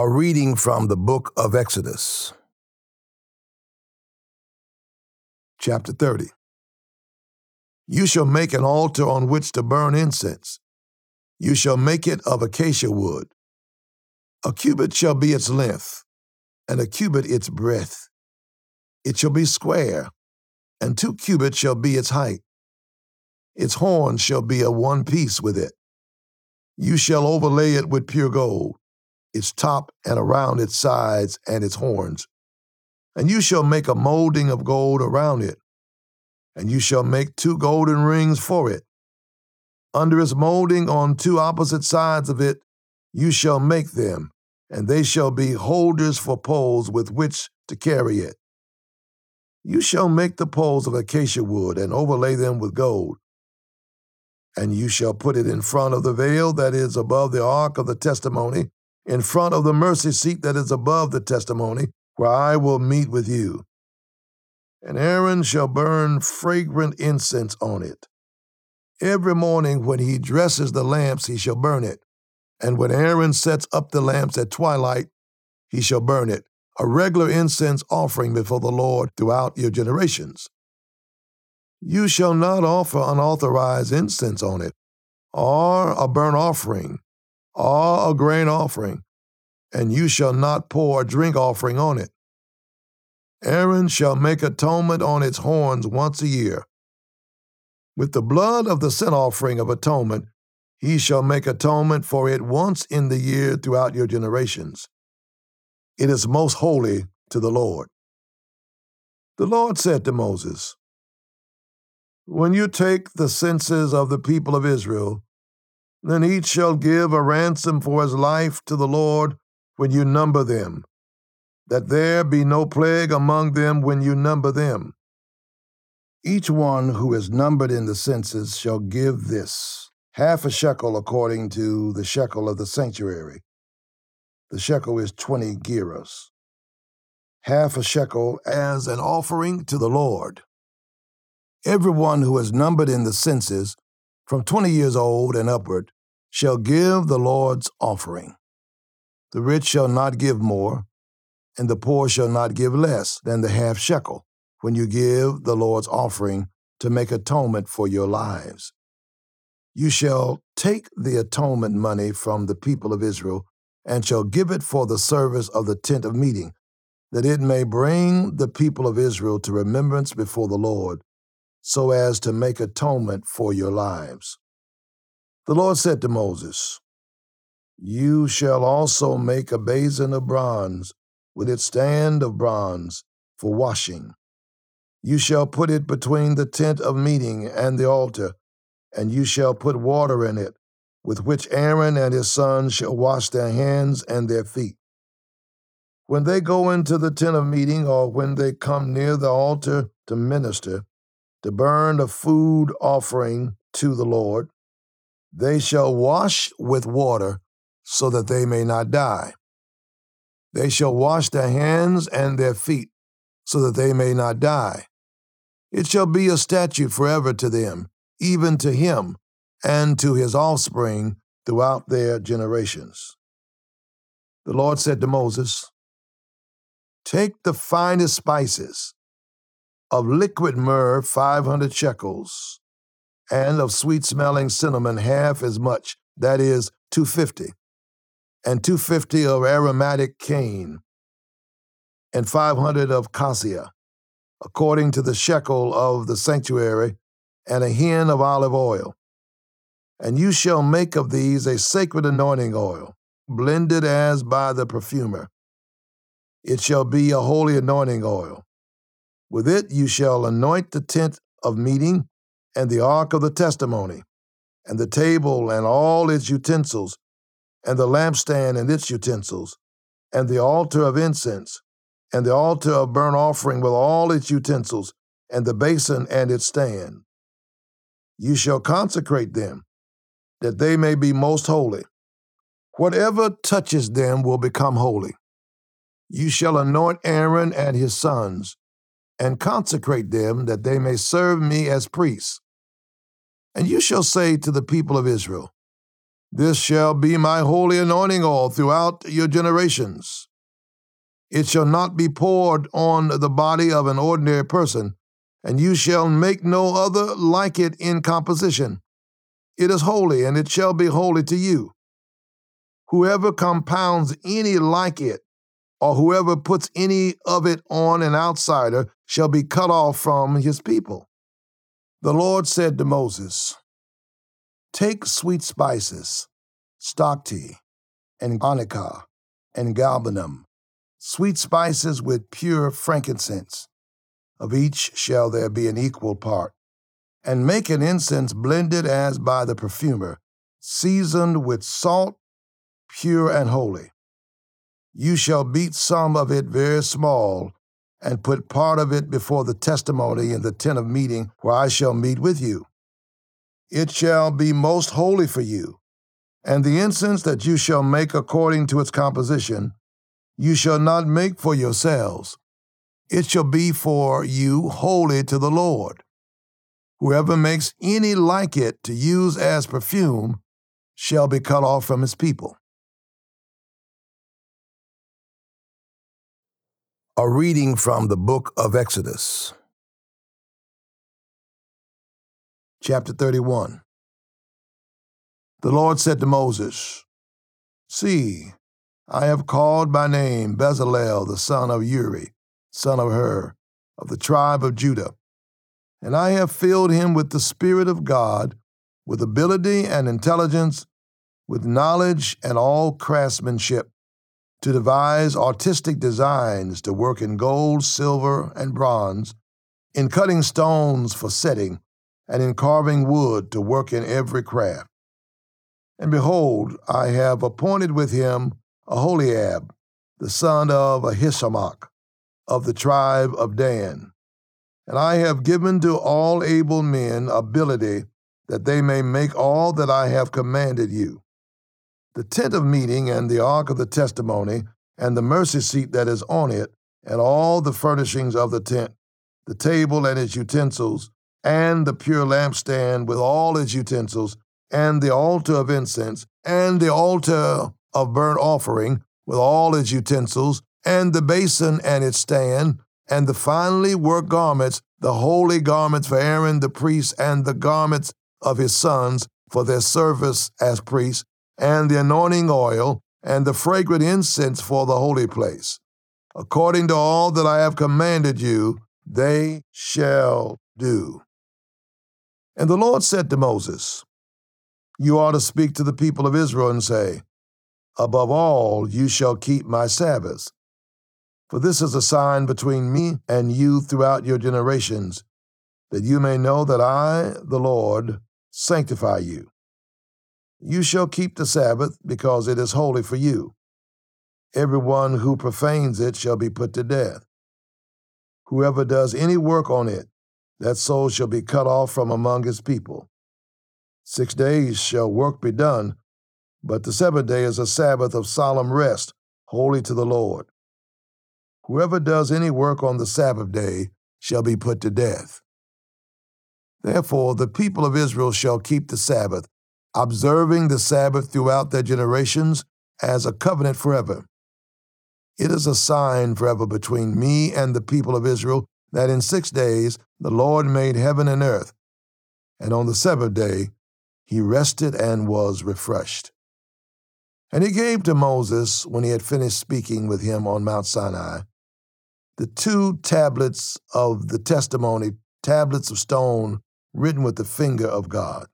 A reading from the book of Exodus, chapter 30. You shall make an altar on which to burn incense. You shall make it of acacia wood. A cubit shall be its length, and a cubit its breadth. It shall be square, and two cubits shall be its height. Its horns shall be of one piece with it. You shall overlay it with pure gold its top and around its sides and its horns. And you shall make a molding of gold around it, and you shall make two golden rings for it. Under its molding on two opposite sides of it, you shall make them, and they shall be holders for poles with which to carry it. You shall make the poles of acacia wood and overlay them with gold. And you shall put it in front of the veil that is above the ark of the testimony, in front of the mercy seat that is above the testimony, where I will meet with you. And Aaron shall burn fragrant incense on it. Every morning when he dresses the lamps, he shall burn it. And when Aaron sets up the lamps at twilight, he shall burn it, a regular incense offering before the Lord throughout your generations. You shall not offer unauthorized incense on it, or a burnt offering, or a grain offering, and you shall not pour a drink offering on it. Aaron shall make atonement on its horns once a year. With the blood of the sin offering of atonement, he shall make atonement for it once in the year throughout your generations. It is most holy to the Lord. The Lord said to Moses, When you take the census of the people of Israel, then each shall give a ransom for his life to the Lord when you number them, that there be no plague among them when you number them. Each one who is numbered in the census shall give this half a shekel according to the shekel of the sanctuary. The shekel is 20 gerahs. Half a shekel as an offering to the Lord. Everyone who is numbered in the census from 20 years old and upward, shall give the Lord's offering. The rich shall not give more, and the poor shall not give less than the half shekel when you give the Lord's offering to make atonement for your lives. You shall take the atonement money from the people of Israel and shall give it for the service of the tent of meeting, that it may bring the people of Israel to remembrance before the Lord so as to make atonement for your lives. The Lord said to Moses, You shall also make a basin of bronze with its stand of bronze for washing. You shall put it between the tent of meeting and the altar, and you shall put water in it, with which Aaron and his sons shall wash their hands and their feet. When they go into the tent of meeting, or when they come near the altar to minister, to burn a food offering to the Lord. They shall wash with water so that they may not die. They shall wash their hands and their feet so that they may not die. It shall be a statute forever to them, even to him and to his offspring throughout their generations. The Lord said to Moses, Take the finest spices of liquid myrrh 500 shekels, and of sweet smelling cinnamon half as much, that is, 250, and 250 of aromatic cane, and 500 of cassia, according to the shekel of the sanctuary, and a hin of olive oil. And you shall make of these a sacred anointing oil, blended as by the perfumer. It shall be a holy anointing oil with it you shall anoint the tent of meeting and the ark of the testimony, and the table and all its utensils, and the lampstand and its utensils, and the altar of incense, and the altar of burnt offering with all its utensils, and the basin and its stand. You shall consecrate them, that they may be most holy. Whatever touches them will become holy. You shall anoint Aaron and his sons and consecrate them that they may serve me as priests. And you shall say to the people of Israel, This shall be my holy anointing oil throughout your generations. It shall not be poured on the body of an ordinary person, and you shall make no other like it in composition. It is holy, and it shall be holy to you. Whoever compounds any like it, or whoever puts any of it on an outsider, shall be cut off from his people. The Lord said to Moses, Take sweet spices, stacte, and onycha, and galbanum, sweet spices with pure frankincense. Of each shall there be an equal part. And make an incense blended as by the perfumer, seasoned with salt, pure and holy. You shall beat some of it very small, and put part of it before the testimony in the tent of meeting, where I shall meet with you. It shall be most holy for you. And the incense that you shall make according to its composition, you shall not make for yourselves. It shall be for you holy to the Lord. Whoever makes any like it to use as perfume shall be cut off from his people. A reading from the book of Exodus, chapter 31. The Lord said to Moses, See, I have called by name Bezalel the son of Uri, son of Hur, of the tribe of Judah, and I have filled him with the Spirit of God, with ability and intelligence, with knowledge and all craftsmanship to devise artistic designs to work in gold, silver, and bronze, in cutting stones for setting, and in carving wood to work in every craft. And behold, I have appointed with him Oholiab, the son of Ahisamach, of the tribe of Dan. And I have given to all able men ability that they may make all that I have commanded you the tent of meeting and the ark of the testimony, and the mercy seat that is on it, and all the furnishings of the tent, the table and its utensils, and the pure lampstand with all its utensils, and the altar of incense, and the altar of burnt offering with all its utensils, and the basin and its stand, and the finely worked garments, the holy garments for Aaron the priest, and the garments of his sons for their service as priests, and the anointing oil, and the fragrant incense for the holy place. According to all that I have commanded you, they shall do. And the Lord said to Moses, You are to speak to the people of Israel and say, Above all, you shall keep my Sabbaths. For this is a sign between me and you throughout your generations, that you may know that I, the Lord, sanctify you. You shall keep the Sabbath, because it is holy for you. Everyone who profanes it shall be put to death. Whoever does any work on it, that soul shall be cut off from among his people. Six days shall work be done, but the seventh day is a Sabbath of solemn rest, holy to the Lord. Whoever does any work on the Sabbath day shall be put to death. Therefore, the people of Israel shall keep the Sabbath observing the Sabbath throughout their generations as a covenant forever. It is a sign forever between me and the people of Israel that in six days the Lord made heaven and earth, and on the seventh day he rested and was refreshed. And he gave to Moses, when he had finished speaking with him on Mount Sinai, the two tablets of the testimony, tablets of stone written with the finger of God.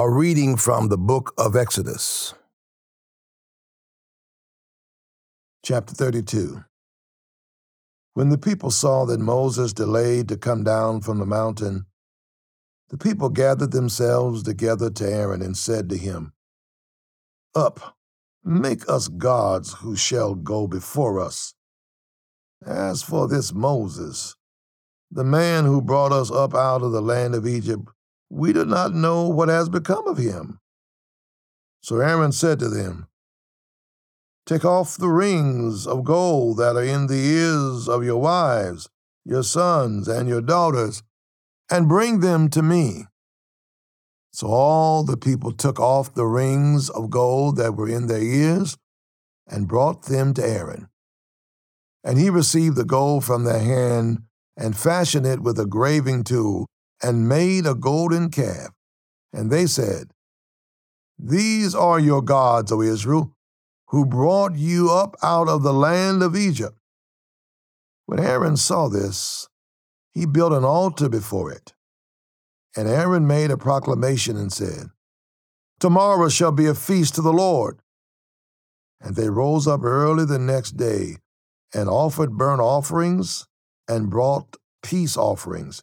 A reading from the book of Exodus, chapter 32. When the people saw that Moses delayed to come down from the mountain, the people gathered themselves together to Aaron and said to him, Up, make us gods who shall go before us. As for this Moses, the man who brought us up out of the land of Egypt, we do not know what has become of him. So Aaron said to them, Take off the rings of gold that are in the ears of your wives, your sons, and your daughters, and bring them to me. So all the people took off the rings of gold that were in their ears and brought them to Aaron. And he received the gold from their hand and fashioned it with a graving tool and made a golden calf. And they said, These are your gods, O Israel, who brought you up out of the land of Egypt. When Aaron saw this, he built an altar before it. And Aaron made a proclamation and said, Tomorrow shall be a feast to the Lord. And they rose up early the next day and offered burnt offerings and brought peace offerings.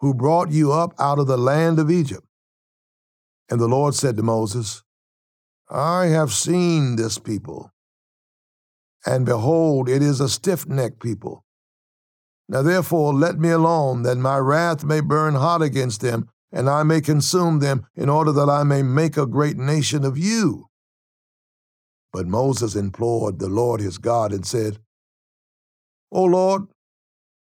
who brought you up out of the land of Egypt. And the Lord said to Moses, I have seen this people, and behold, it is a stiff necked people. Now therefore let me alone, that my wrath may burn hot against them, and I may consume them, in order that I may make a great nation of you. But Moses implored the Lord his God and said, O Lord,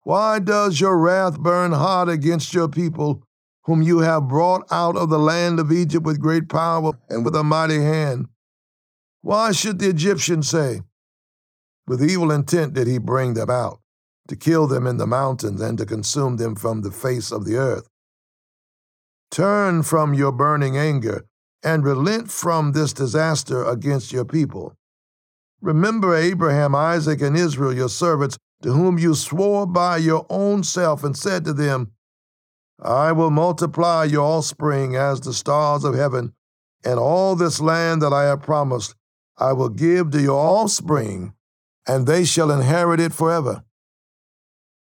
why does your wrath burn hot against your people, whom you have brought out of the land of Egypt with great power and with a mighty hand? Why should the Egyptians say, With evil intent did he bring them out, to kill them in the mountains and to consume them from the face of the earth? Turn from your burning anger and relent from this disaster against your people. Remember Abraham, Isaac, and Israel, your servants, to whom you swore by your own self and said to them, I will multiply your offspring as the stars of heaven, and all this land that I have promised I will give to your offspring, and they shall inherit it forever.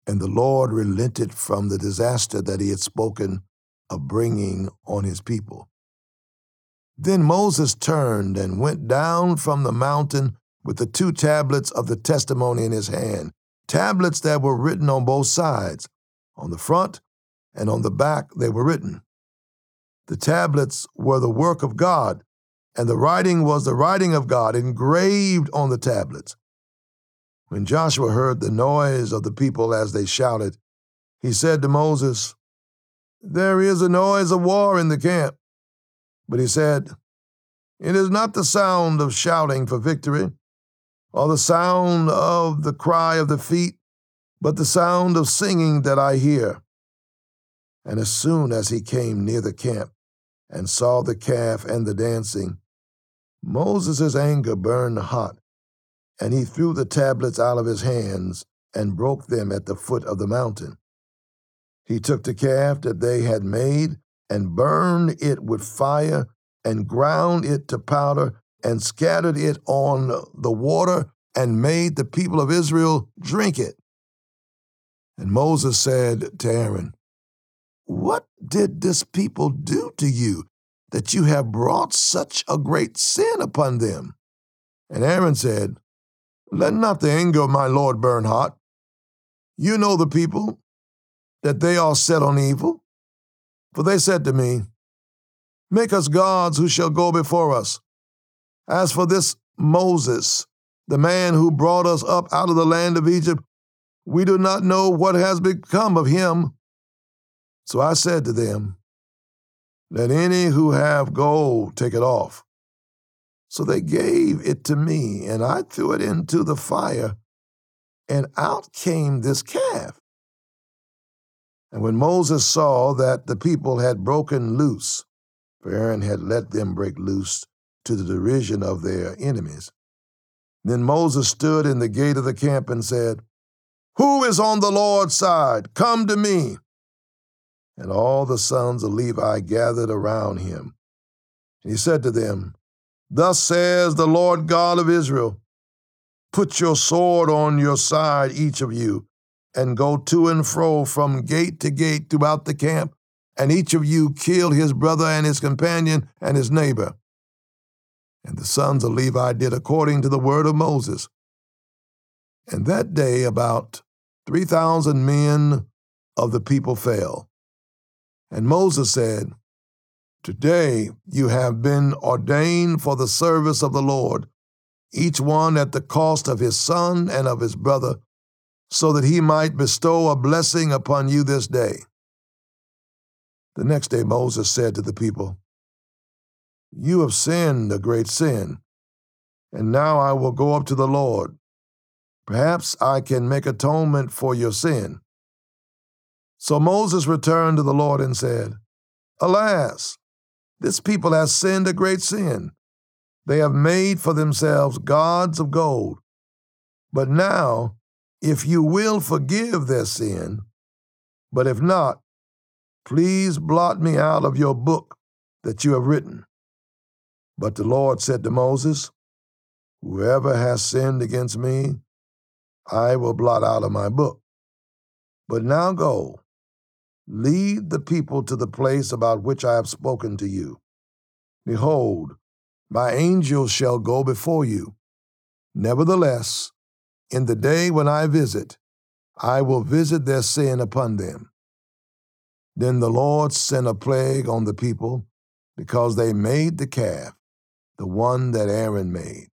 And the Lord relented from the disaster that he had spoken of bringing on his people. Then Moses turned and went down from the mountain with the two tablets of the testimony in his hand, tablets that were written on both sides. On the front and on the back they were written. The tablets were the work of God, and the writing was the writing of God engraved on the tablets. When Joshua heard the noise of the people as they shouted, he said to Moses, There is a noise of war in the camp. But he said, It is not the sound of shouting for victory, or the sound of the cry of the feet, but the sound of singing that I hear. And as soon as he came near the camp and saw the calf and the dancing, Moses' anger burned hot, and he threw the tablets out of his hands and broke them at the foot of the mountain. He took the calf that they had made and burned it with fire and ground it to powder and scattered it on the water and made the people of Israel drink it. And Moses said to Aaron, What did this people do to you that you have brought such a great sin upon them? And Aaron said, Let not the anger of my Lord burn hot. You know the people, that they are set on evil. For they said to me, Make us gods who shall go before us. As for this Moses, the man who brought us up out of the land of Egypt, we do not know what has become of him. So I said to them, Let any who have gold take it off. So they gave it to me, and I threw it into the fire, and out came this calf. And when Moses saw that the people had broken loose, for Aaron had let them break loose to the derision of their enemies, then Moses stood in the gate of the camp and said, Who is on the Lord's side? Come to me. And all the sons of Levi gathered around him. And he said to them, Thus says the Lord God of Israel Put your sword on your side, each of you, and go to and fro from gate to gate throughout the camp, and each of you kill his brother and his companion and his neighbor. And the sons of Levi did according to the word of Moses. And that day about 3,000 men of the people fell. And Moses said, Today you have been ordained for the service of the Lord, each one at the cost of his son and of his brother, so that he might bestow a blessing upon you this day. The next day Moses said to the people, You have sinned a great sin, and now I will go up to the Lord. Perhaps I can make atonement for your sin. So Moses returned to the Lord and said, Alas, this people has sinned a great sin. They have made for themselves gods of gold. But now, if you will forgive their sin, but if not, please blot me out of your book that you have written. But the Lord said to Moses, Whoever has sinned against me, I will blot out of my book. But now go, lead the people to the place about which I have spoken to you. Behold, my angels shall go before you. Nevertheless, in the day when I visit, I will visit their sin upon them. Then the Lord sent a plague on the people because they made the calf, the one that Aaron made.